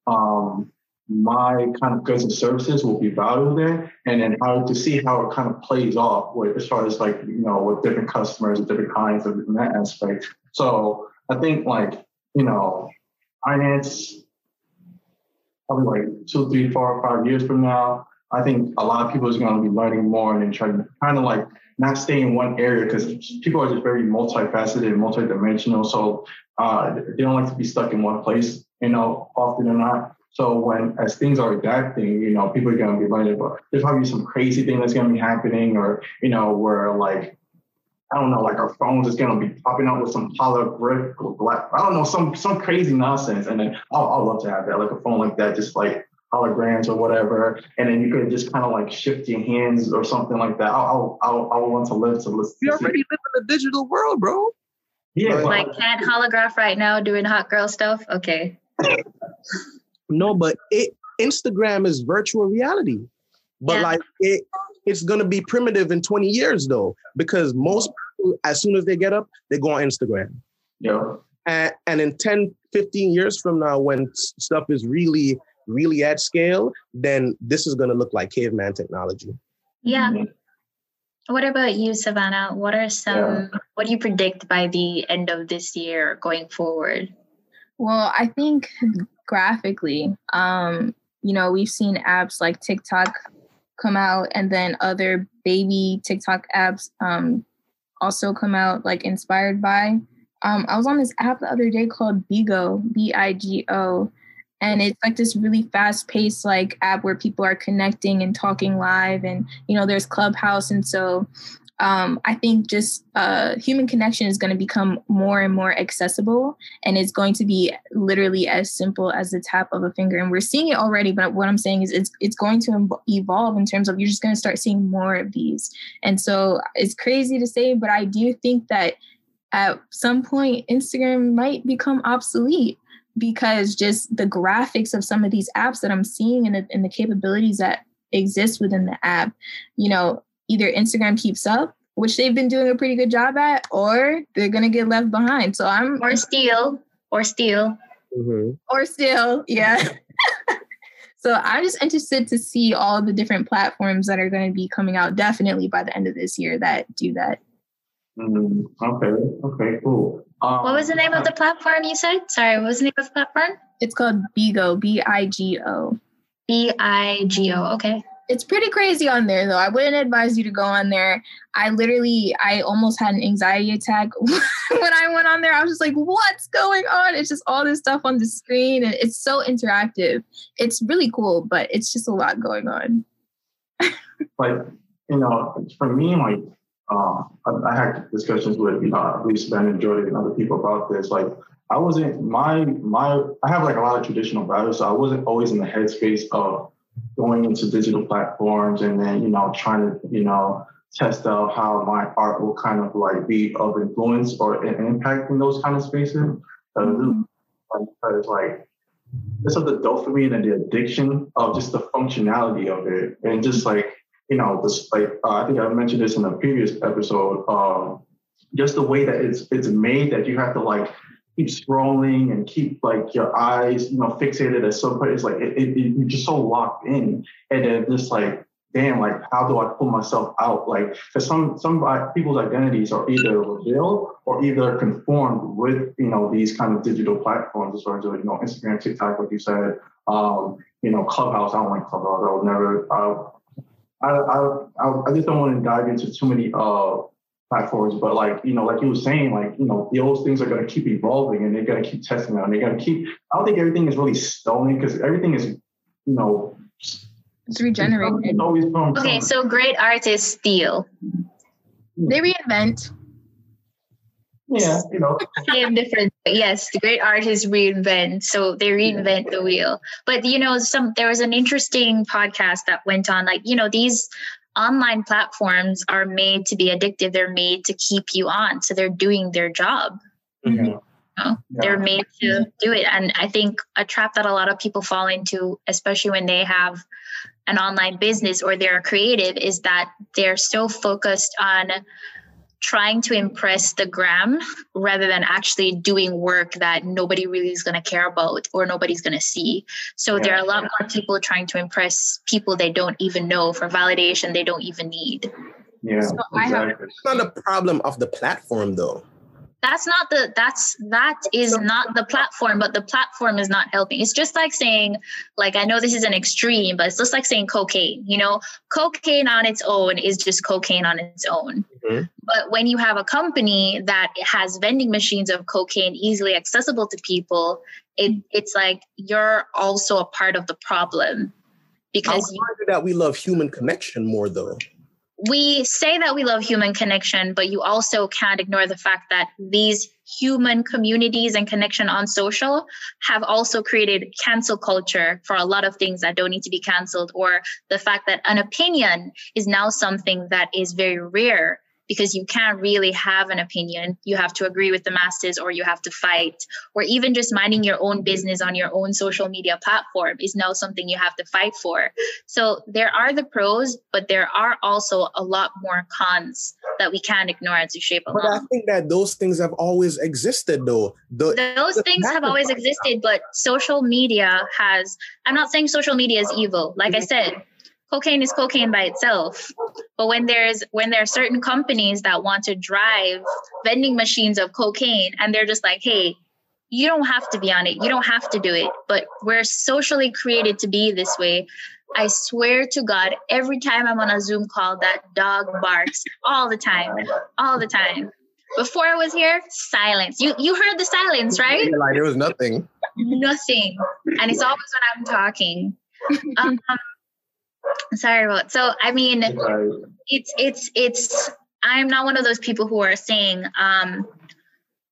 um, my kind of goods and services will be valued there and then how to see how it kind of plays off with as far as like you know with different customers and different kinds of that aspect so i think like you know finance probably like two three four five years from now I think a lot of people is going to be learning more and then trying to kind of like not stay in one area because people are just very multifaceted and multidimensional. So uh, they don't like to be stuck in one place, you know, often or not. So when as things are adapting, you know, people are going to be learning about there's probably some crazy thing that's going to be happening, or you know, where like I don't know, like our phones is gonna be popping up with some holographic black, I don't know, some some crazy nonsense. And then oh, I'll, I'll love to have that, like a phone like that, just like holograms or whatever. And then you could just kind of like shift your hands or something like that. I'll I'll I'll, want to live to listen. You already live in the digital world, bro. Yeah. Like can't holograph right now doing hot girl stuff. Okay. no, but it Instagram is virtual reality. But yeah. like it it's gonna be primitive in 20 years though, because most people, as soon as they get up, they go on Instagram. Yeah. And, and in 10, 15 years from now, when stuff is really, really at scale, then this is gonna look like caveman technology. Yeah. Mm-hmm. What about you, Savannah? What are some yeah. what do you predict by the end of this year going forward? Well, I think graphically, um, you know, we've seen apps like TikTok come out and then other baby TikTok apps um, also come out like inspired by. Um, I was on this app the other day called Bigo, B I G O, and it's like this really fast paced like app where people are connecting and talking live and you know there's clubhouse and so um, I think just uh, human connection is going to become more and more accessible, and it's going to be literally as simple as the tap of a finger. And we're seeing it already, but what I'm saying is it's it's going to evolve in terms of you're just going to start seeing more of these. And so it's crazy to say, but I do think that at some point Instagram might become obsolete because just the graphics of some of these apps that I'm seeing and the, and the capabilities that exist within the app, you know, either Instagram keeps up, which they've been doing a pretty good job at, or they're gonna get left behind. So I'm or steal or steal mm-hmm. or steal, yeah. so I'm just interested to see all the different platforms that are going to be coming out definitely by the end of this year that do that. Mm, okay. Okay. Cool. Um, what was the name of the platform you said? Sorry, what was the name of the platform? It's called Bigo. B I G O. B I G O. Okay it's pretty crazy on there though. I wouldn't advise you to go on there. I literally I almost had an anxiety attack when I went on there. I was just like, what's going on? It's just all this stuff on the screen and it's so interactive. It's really cool, but it's just a lot going on. like, you know, for me, like uh, I, I, had discussions with, you know, least Ben and Jordan and other people about this. Like, I wasn't my my I have like a lot of traditional values, so I wasn't always in the headspace of going into digital platforms and then, you know, trying to, you know, test out how my art will kind of like be of influence or an impact in those kind of spaces. Mm-hmm. Because like this is the dopamine and the addiction of just the functionality of it. And just like, you know, this like uh, I think I mentioned this in a previous episode, um, just the way that it's it's made that you have to like keep scrolling and keep like your eyes, you know, fixated at some point. It's like it, it, you're just so locked in, and then just like, damn, like how do I pull myself out? Like, because some some people's identities are either revealed or either conformed with you know these kind of digital platforms, as far as you know, Instagram, TikTok, like you said, um, you know, Clubhouse. I don't like Clubhouse. I would never. Uh, I, I, I just don't want to dive into too many uh, platforms. But like, you know, like you were saying, like, you know, those things are going to keep evolving and they're going to keep testing out. And they're going to keep, I don't think everything is really stolen because everything is, you know, it's regenerated. It's always from okay, so great artists steal. They reinvent. Yeah, you know. Same difference. Yes, the great artists reinvent. So they reinvent yeah. the wheel. But you know, some there was an interesting podcast that went on, like, you know, these online platforms are made to be addictive. They're made to keep you on. So they're doing their job. Mm-hmm. You know? yeah. They're made to do it. And I think a trap that a lot of people fall into, especially when they have an online business or they're creative, is that they're so focused on trying to impress the gram rather than actually doing work that nobody really is going to care about or nobody's going to see. So yeah, there are a lot more people trying to impress people they don't even know for validation they don't even need. Yeah, so exactly. It's not a problem of the platform though. That's not the that's that is not the platform but the platform is not helping. It's just like saying like i know this is an extreme but it's just like saying cocaine you know? Cocaine on its own is just cocaine on its own. Mm-hmm. but when you have a company that has vending machines of cocaine easily accessible to people it, it's like you're also a part of the problem because you, that we love human connection more though we say that we love human connection, but you also can't ignore the fact that these human communities and connection on social have also created cancel culture for a lot of things that don't need to be canceled, or the fact that an opinion is now something that is very rare because you can't really have an opinion. You have to agree with the masses or you have to fight, or even just minding your own business on your own social media platform is now something you have to fight for. So there are the pros, but there are also a lot more cons that we can't ignore as we shape along. But I think that those things have always existed though. The, those the things have always existed, but social media has, I'm not saying social media is evil. Like I mm-hmm. said, cocaine is cocaine by itself. But when there's when there are certain companies that want to drive vending machines of cocaine and they're just like hey you don't have to be on it. You don't have to do it. But we're socially created to be this way. I swear to god every time i'm on a zoom call that dog barks all the time all the time. Before i was here silence. You you heard the silence right? there was nothing. Nothing. And it's always when i'm talking. um, sorry about so i mean it's it's it's i'm not one of those people who are saying um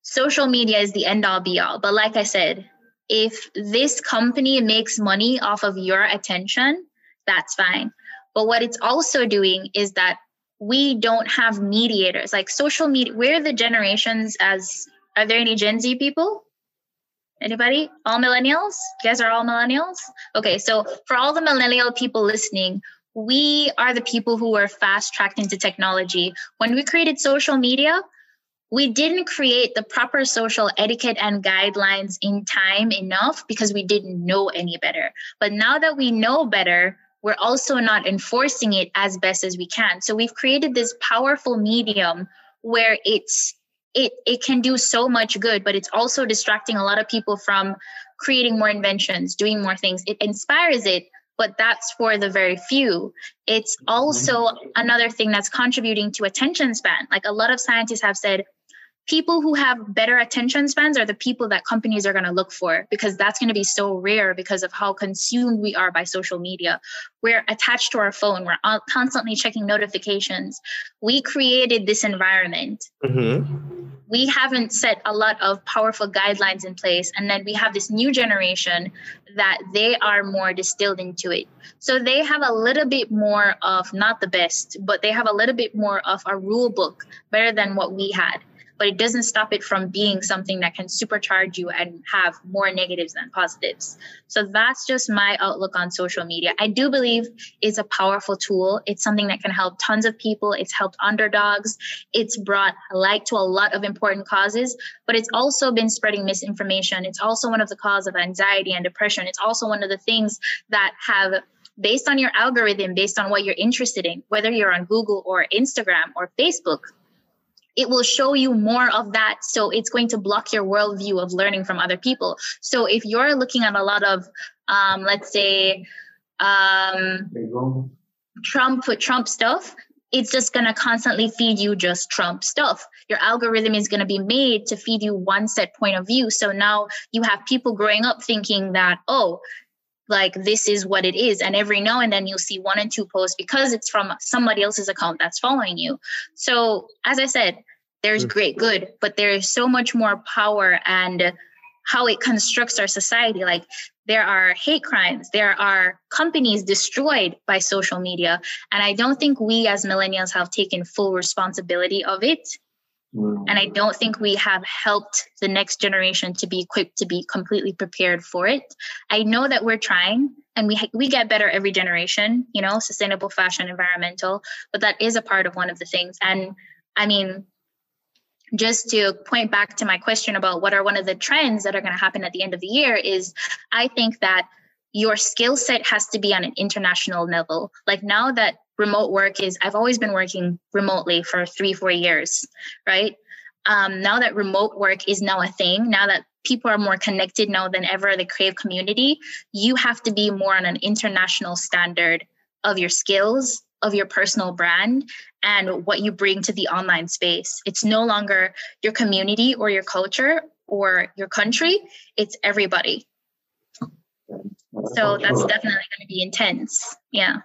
social media is the end all be all but like i said if this company makes money off of your attention that's fine. But what it's also doing is that we don't have mediators like social media we're the generations as are there any gen z people Anybody? All millennials? You guys are all millennials? Okay, so for all the millennial people listening, we are the people who are fast tracked into technology. When we created social media, we didn't create the proper social etiquette and guidelines in time enough because we didn't know any better. But now that we know better, we're also not enforcing it as best as we can. So we've created this powerful medium where it's it it can do so much good but it's also distracting a lot of people from creating more inventions doing more things it inspires it but that's for the very few it's also another thing that's contributing to attention span like a lot of scientists have said people who have better attention spans are the people that companies are going to look for because that's going to be so rare because of how consumed we are by social media. We're attached to our phone, we're constantly checking notifications. We created this environment. Mm-hmm. We haven't set a lot of powerful guidelines in place. And then we have this new generation that they are more distilled into it. So they have a little bit more of not the best, but they have a little bit more of a rule book better than what we had but it doesn't stop it from being something that can supercharge you and have more negatives than positives. So that's just my outlook on social media. I do believe it's a powerful tool. It's something that can help tons of people. It's helped underdogs. It's brought light to a lot of important causes, but it's also been spreading misinformation. It's also one of the cause of anxiety and depression. It's also one of the things that have based on your algorithm, based on what you're interested in, whether you're on Google or Instagram or Facebook, it will show you more of that. So it's going to block your worldview of learning from other people. So if you're looking at a lot of, um, let's say, um, Trump Trump stuff, it's just going to constantly feed you just Trump stuff. Your algorithm is going to be made to feed you one set point of view. So now you have people growing up thinking that, oh, like this is what it is. And every now and then you'll see one and two posts because it's from somebody else's account that's following you. So, as I said, there's mm. great good, but there is so much more power and how it constructs our society. Like there are hate crimes, there are companies destroyed by social media. And I don't think we as millennials have taken full responsibility of it. Mm. And I don't think we have helped the next generation to be equipped to be completely prepared for it. I know that we're trying and we we get better every generation, you know, sustainable fashion, environmental, but that is a part of one of the things. And I mean, just to point back to my question about what are one of the trends that are going to happen at the end of the year is I think that your skill set has to be on an international level. Like now that remote work is, I've always been working remotely for three, four years, right? um, now that remote work is now a thing, now that people are more connected now than ever, the Crave community, you have to be more on an international standard of your skills, of your personal brand, and what you bring to the online space. It's no longer your community or your culture or your country, it's everybody. So that's definitely going to be intense. Yeah.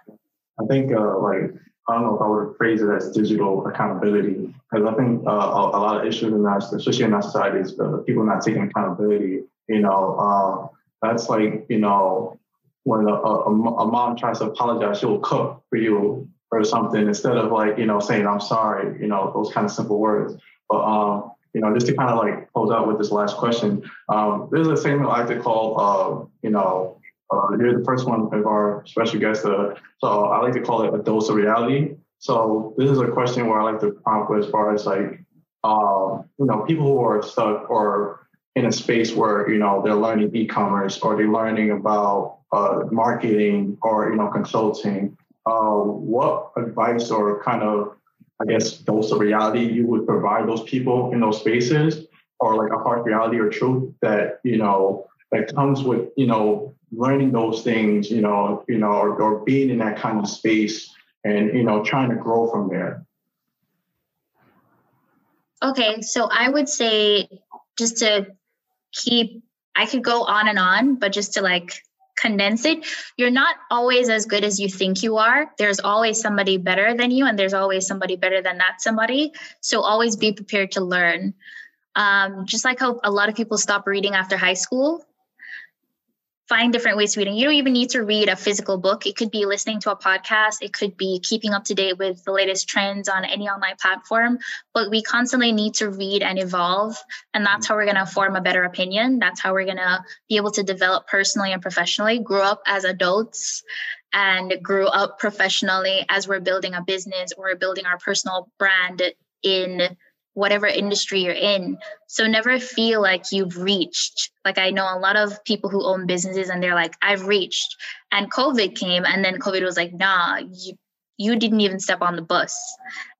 I think uh, like I don't know if I would phrase it as digital accountability because I think uh, a, a, lot of issues in our, especially in our society, is people not taking accountability. You know, uh, that's like you know when a, a, a, mom tries to apologize, she'll cook for you or something instead of like you know saying I'm sorry. You know, those kind of simple words. But um, you know, just to kind of like close out with this last question, um, there's a segment I like to call, uh, you know, uh, you're the first one of our special guests. Uh, so I like to call it a dose of reality. So this is a question where I like to prompt as far as like, uh, you know, people who are stuck or in a space where, you know, they're learning e-commerce or they're learning about uh, marketing or, you know, consulting. Uh, what advice or kind of, I guess, dose of reality you would provide those people in those spaces or like a hard reality or truth that, you know, that comes with, you know, learning those things, you know, you know, or, or being in that kind of space and, you know, trying to grow from there? Okay, so I would say just to keep, I could go on and on, but just to like condense it, you're not always as good as you think you are. There's always somebody better than you, and there's always somebody better than that somebody. So always be prepared to learn. Um, just like how a lot of people stop reading after high school, find different ways to reading. You don't even need to read a physical book. It could be listening to a podcast. It could be keeping up to date with the latest trends on any online platform. But we constantly need to read and evolve. And that's mm. how we're going to form a better opinion. That's how we're going to be able to develop personally and professionally, grow up as adults and grow up professionally as we're building a business or building our personal brand in whatever industry you're in. So never feel like you've reached. Like I know a lot of people who own businesses and they're like, I've reached. And COVID came and then COVID was like, nah, you you didn't even step on the bus.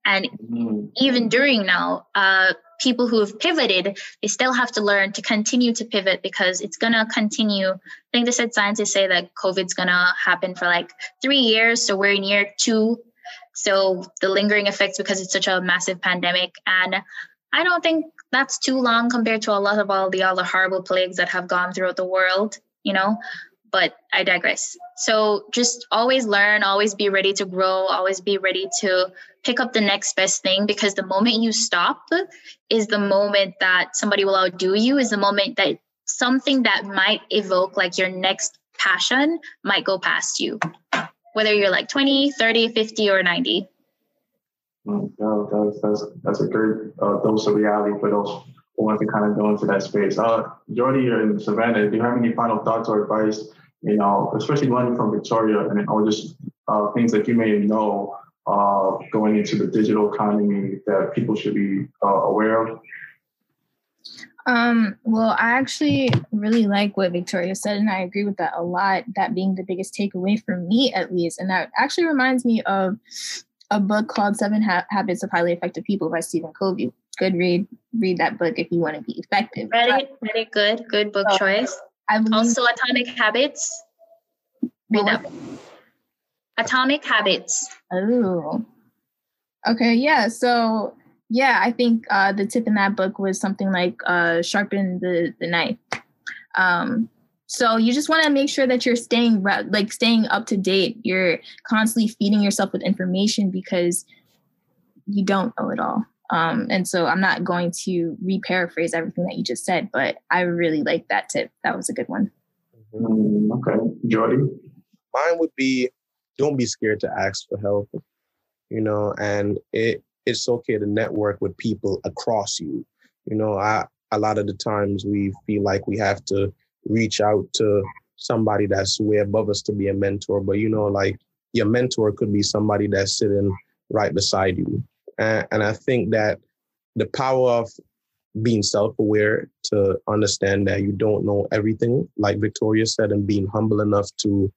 And mm-hmm. even during now, uh, people who have pivoted, they still have to learn to continue to pivot because it's gonna continue. I think they said scientists say that COVID's gonna happen for like three years. So we're in year two so the lingering effects because it's such a massive pandemic. And I don't think that's too long compared to a lot of all the other horrible plagues that have gone throughout the world, you know. But I digress. So just always learn, always be ready to grow, always be ready to pick up the next best thing because the moment you stop is the moment that somebody will outdo you, is the moment that something that might evoke like your next passion might go past you whether you're like 20, 30, 50, or 90. Mm, no, that's, that's, that's a great uh, dose of reality for those who want to kind of go into that space. Uh, Jordy and Savannah, do you have any final thoughts or advice, you know, especially learning from Victoria and or just uh, things that you may know uh, going into the digital economy that people should be uh, aware of? Um, well, I actually really like what Victoria said, and I agree with that a lot. That being the biggest takeaway for me, at least. And that actually reminds me of a book called Seven ha- Habits of Highly Effective People by Stephen Covey. Good read. Read that book if you want to be effective. Read it. Read it. Good. Good book so, choice. I also Atomic Habits. Read that. Atomic Habits. Oh. Okay. Yeah. So yeah, I think uh, the tip in that book was something like uh, sharpen the the knife. Um, so you just want to make sure that you're staying like staying up to date. You're constantly feeding yourself with information because you don't know it all. Um, and so I'm not going to re-paraphrase everything that you just said, but I really like that tip. That was a good one. Mm, okay, Jordy. Mine would be don't be scared to ask for help. You know, and it it's okay to network with people across you. You know, I a lot of the times we feel like we have to reach out to somebody that's way above us to be a mentor, but you know, like your mentor could be somebody that's sitting right beside you. And, and I think that the power of being self-aware to understand that you don't know everything, like Victoria said, and being humble enough to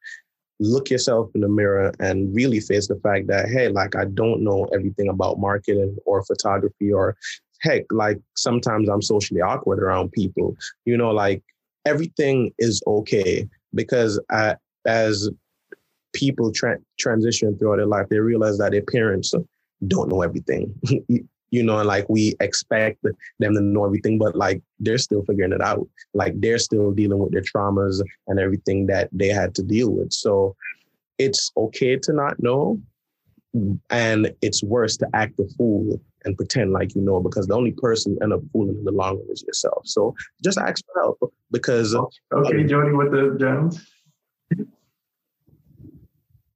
look yourself in the mirror and really face the fact that hey like i don't know everything about marketing or photography or heck, like sometimes I'm socially awkward around people. You know, like everything is okay because I, as people tra- transition throughout their life, they realize that their parents don't know everything. you know, and like we expect them to know everything, but like they're still figuring it out. Like they're still dealing with their traumas and everything that they had to deal with. So it's okay to not know. And it's worse to act a fool and pretend like you know because the only person you end up fooling in the long run is yourself. So just ask for help because okay, Jordy with the gems.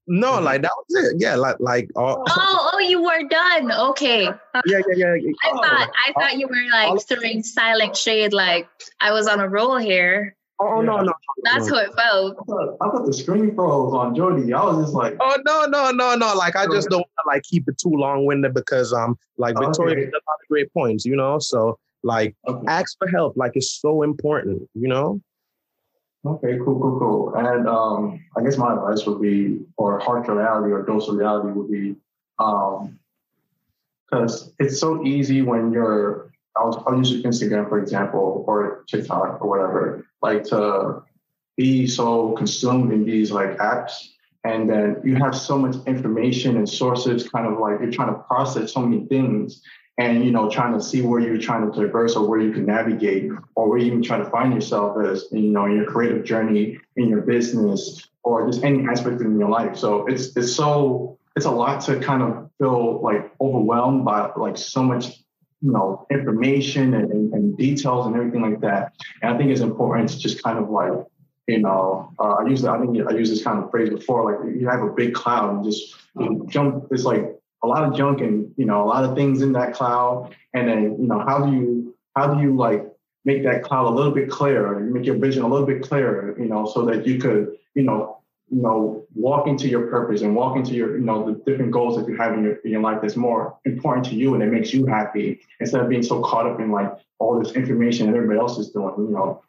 No, like that was it. Yeah, like like. Uh, oh, oh, you were done. Okay. Yeah, yeah, yeah. yeah. I thought I thought you were like throwing silent shade, like I was on a roll here. Oh no, no. That's no. how it felt. I thought, I thought the screen froze on Jordy. I was just like, oh no, no, no, no. Like I just don't want to like keep it too long winded because um like Victoria okay. a lot of great points, you know. So like okay. ask for help. Like it's so important, you know. Okay, cool, cool, cool. And um, I guess my advice would be, or harsh reality or dose of reality would be, because um, it's so easy when you're, I'll use Instagram, for example, or TikTok or whatever, like to be so consumed in these like apps. And then you have so much information and sources, kind of like you're trying to process so many things and you know trying to see where you're trying to traverse or where you can navigate or where you even try to find yourself as you know in your creative journey in your business or just any aspect in your life so it's it's so it's a lot to kind of feel like overwhelmed by like so much you know information and, and, details and everything like that and i think it's important to just kind of like you know, uh, I use I think I used this kind of phrase before. Like you have a big cloud and just you jump. It's like a lot of junk and you know a lot of things in that cloud. And then you know how do you how do you like make that cloud a little bit clearer make your vision a little bit clearer you know so that you could you know you know walk into your purpose and walk into your you know the different goals that you have in your, in your life that's more important to you and it makes you happy instead of being so caught up in like all this information that everybody else is doing you know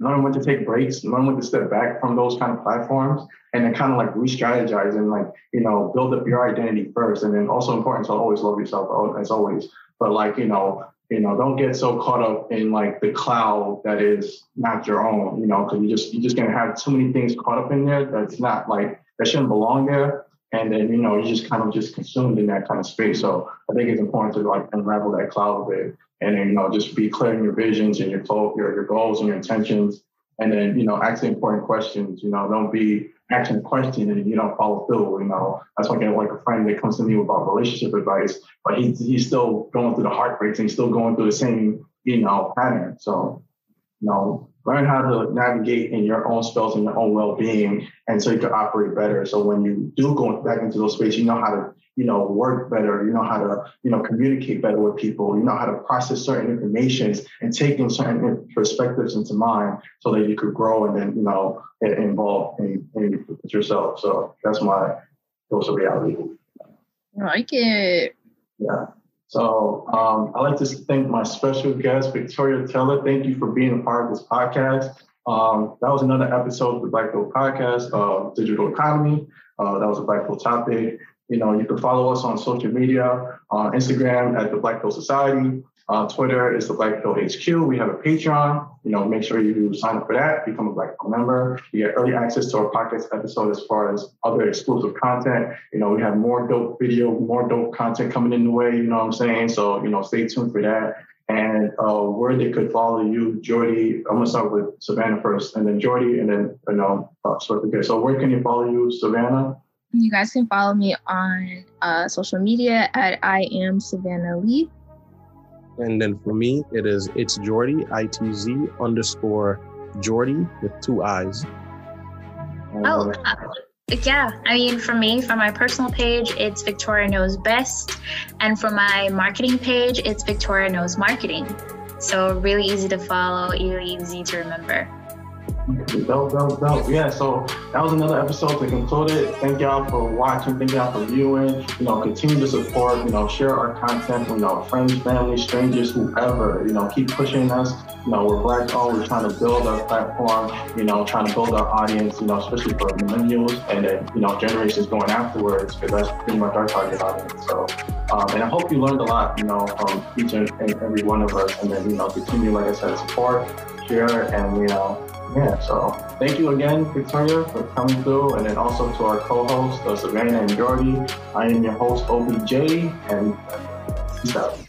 learn when to take breaks, learn when to step back from those kind of platforms, and then kind of like re-strategize and like you know build up your identity first, and then also important to always love yourself as always. But like you know, you know, don't get so caught up in like the cloud that is not your own. You know, because you just you're just gonna have too many things caught up in there that's not like that shouldn't belong there. And then you know you just kind of just consumed in that kind of space. So I think it's important to like unravel that cloud a bit and then you know just be clear in your visions and your your, your goals and your intentions. And then you know ask the important questions you know don't be asking a question and you don't follow through you know. That's like a, like a friend that comes to me about relationship advice but he's, he's still going through the heartbreaks and he's still going through the same you know pattern. So you know learn how to navigate in your own spells and your own well-being and so you can operate better so when you do go back into those spaces you know how to you know, work better, you know how to, you know, communicate better with people, you know how to process certain informations and take in certain perspectives into mind so that you could grow and then, you know, involve in, in yourself. So that's my of reality. I like it. Yeah. So um, I'd like to thank my special guest, Victoria Taylor. Thank you for being a part of this podcast. Um, that was another episode of the Black Pill Podcast, uh, Digital Economy. Uh, that was a Black topic. You know, you can follow us on social media, on Instagram at the Black Pill Society. On Twitter is the Black Pill HQ. We have a Patreon. You know, make sure you sign up for that, become a Black Pill member. You get early access to our podcast episode as far as other exclusive content. You know, we have more dope video, more dope content coming in the way. You know what I'm saying? So, you know, stay tuned for that. And uh, where they could follow you, Jordy. I'm gonna start with Savannah first, and then Jordy, and then you know, uh, so So, where can you follow you, Savannah? You guys can follow me on uh, social media at I am Savannah Leigh. And then for me, it is it's Jordy I T Z underscore Jordy with two eyes. Oh, uh, yeah. I mean, for me, for my personal page, it's Victoria Knows Best, and for my marketing page, it's Victoria Knows Marketing. So really easy to follow, really easy to remember. Dope, dope, dope. Yeah, so that was another episode to conclude it. Thank y'all for watching. Thank y'all for viewing. You know, continue to support, you know, share our content, you know, friends, family, strangers, whoever. You know, keep pushing us. You know, we're black owned. We're trying to build our platform, you know, trying to build our audience, you know, especially for millennials and then, you know, generations going afterwards, because that's pretty much our target audience. So Um, and I hope you learned a lot, you know, from each and every one of us. And then, you know, continue, like I said, support, share, and, you know, yeah. So thank you again, Victoria, for coming through. And then also to our co-hosts, Savannah and Jordy. I am your host, Obi Jay, and peace out.